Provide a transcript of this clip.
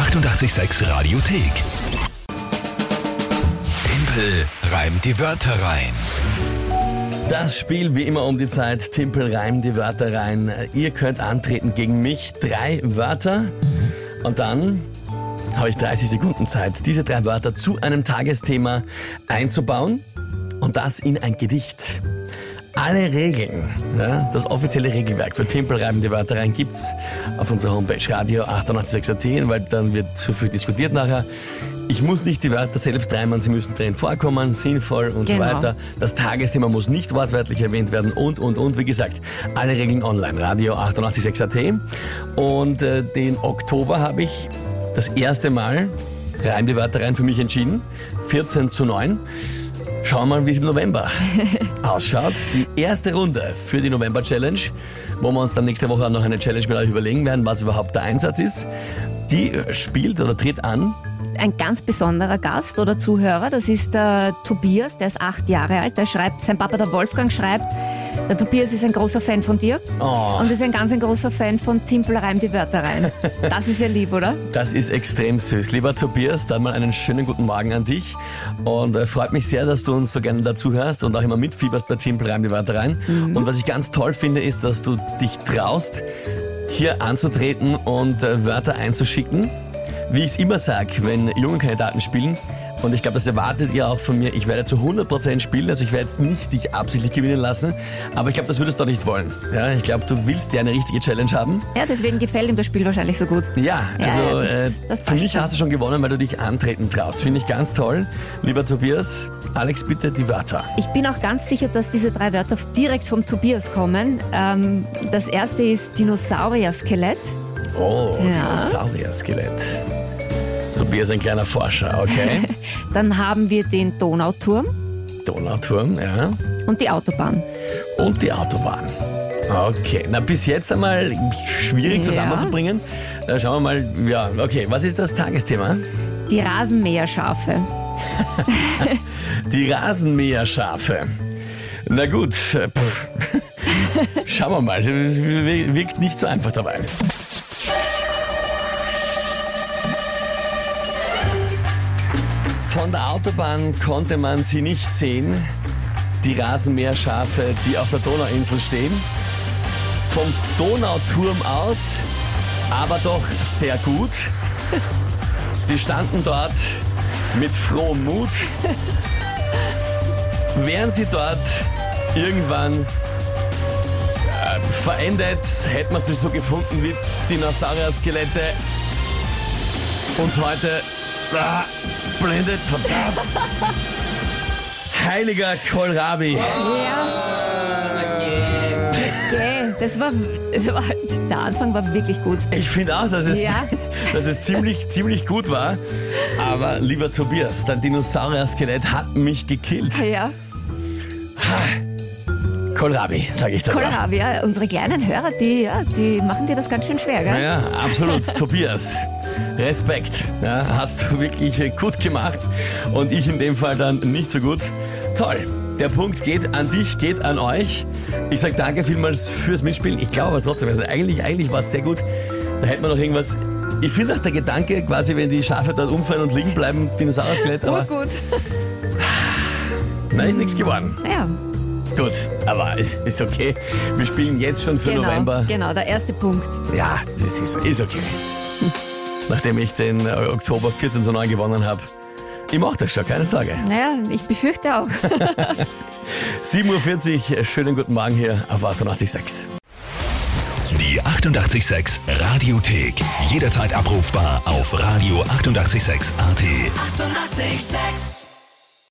886 Radiothek. Tempel reimt die Wörter rein. Das Spiel wie immer um die Zeit. Timpel reimt die Wörter rein. Ihr könnt antreten gegen mich. Drei Wörter. Und dann habe ich 30 Sekunden Zeit, diese drei Wörter zu einem Tagesthema einzubauen. Und das in ein Gedicht. Alle Regeln, ja, das offizielle Regelwerk für Tempelreiben die Wörter rein gibt's auf unserer Homepage Radio 886.at, weil dann wird zu viel diskutiert nachher. Ich muss nicht die Wörter selbst reimen, sie müssen drin vorkommen, sinnvoll und Genau. so weiter. Das Tagesthema muss nicht wortwörtlich erwähnt werden und, und, und. Wie gesagt, alle Regeln online, Radio 886.at. Und äh, den Oktober habe ich das erste Mal Reim die Wörter rein für mich entschieden. 14 zu 9. Schauen wir mal, wie es im November ausschaut. Die erste Runde für die November Challenge, wo wir uns dann nächste Woche noch eine Challenge mit euch überlegen werden, was überhaupt der Einsatz ist. Die äh, spielt oder tritt an. Ein ganz besonderer Gast oder Zuhörer, das ist der Tobias, der ist acht Jahre alt. Der schreibt, sein Papa, der Wolfgang, schreibt, der Tobias ist ein großer Fan von dir Oh, und ist ein ganz ein großer Fan von Timpel reim die Wörter rein. Das ist ja lieb, oder? das ist extrem süß. Lieber Tobias, dann mal einen schönen guten Morgen an dich. Und äh, freut mich sehr, dass du uns so gerne dazu hörst und auch immer mitfieberst bei Team Reim die Wörter rein. Und was ich ganz toll finde, ist, dass du dich traust, hier anzutreten und äh, Wörter einzuschicken. Wie ich es immer sage, wenn junge Kandidaten spielen, und ich glaube, das erwartet ihr auch von mir, ich werde zu 100% spielen, also ich werde jetzt nicht dich absichtlich gewinnen lassen, aber ich glaube, das würdest du doch nicht wollen. Ja, ich glaube, du willst ja eine richtige Challenge haben. Ja, deswegen gefällt ihm das Spiel wahrscheinlich so gut. Ja, Ja, also ja, das- äh, das für mich schon. hast du schon gewonnen, weil du dich antreten traust. Finde ich ganz toll. Lieber Tobias, Alex, bitte die Wörter. Ich bin auch ganz sicher, dass diese drei Wörter direkt vom Tobias kommen. Ähm, das erste ist Dinosaurier-Skelett. Oh, Ja. Dinosaurier-Skelett. Tobias ein kleiner Forscher, okay. Dann haben wir den Donauturm Donauturm, ja. und die Autobahn. Und die Autobahn. Okay, na bis jetzt einmal schwierig Ja. zusammenzubringen. Da schauen wir mal, ja, okay, was ist das Tagesthema? Die Rasenmäherschafe. Die Rasenmäherschafe. Na gut, äh, pff. schauen wir mal, es wirkt nicht so einfach dabei. Von der Autobahn konnte man sie nicht sehen, die Rasenmäherschafe, die auf der Donauinsel stehen. Vom Donauturm aus, aber doch sehr gut. Die standen dort mit frohem Mut. Wären sie dort irgendwann äh, verendet, hätte man sie so gefunden wie Dinosaurier-Skelette. Uns heute ah, blendet. Verdammt. Heiliger Kohlrabi. Okay, das war, das war, der Anfang war wirklich gut. Ich finde auch, dass es, Ja. dass es ziemlich, ziemlich gut war. Aber lieber Tobias, dein Dinosaurier-Skelett hat mich gekillt. Ja, Kohlrabi, sage ich da. Kohlrabi, ja, unsere kleinen Hörer, die, ja, die machen dir das ganz schön schwer, gell? Ja, absolut. Tobias, Respekt. Ja, hast du wirklich gut gemacht und ich in dem Fall dann nicht so gut. Toll. Der Punkt geht an dich, geht an euch. Ich sage danke vielmals fürs Mitspielen. Ich glaube aber trotzdem, also eigentlich, eigentlich war es sehr gut. Da hätte man noch irgendwas. Ich finde auch der Gedanke, quasi, wenn die Schafe dort umfallen und liegen bleiben, Dinosaurier-Skelett, aber gut. da ist nichts geworden. Ja, Gut, aber es ist okay. Wir spielen jetzt schon für genau, November. genau, der erste Punkt. Ja, das ist, ist okay. Nachdem ich den äh, Oktober 14 zu 9 gewonnen habe. Ich mach das schon, keine Sorge. Naja, ich befürchte auch. 7.40 Uhr, schönen guten Morgen hier auf 886. Die 886 Radiothek. Jederzeit abrufbar auf radio886.at. 886! 886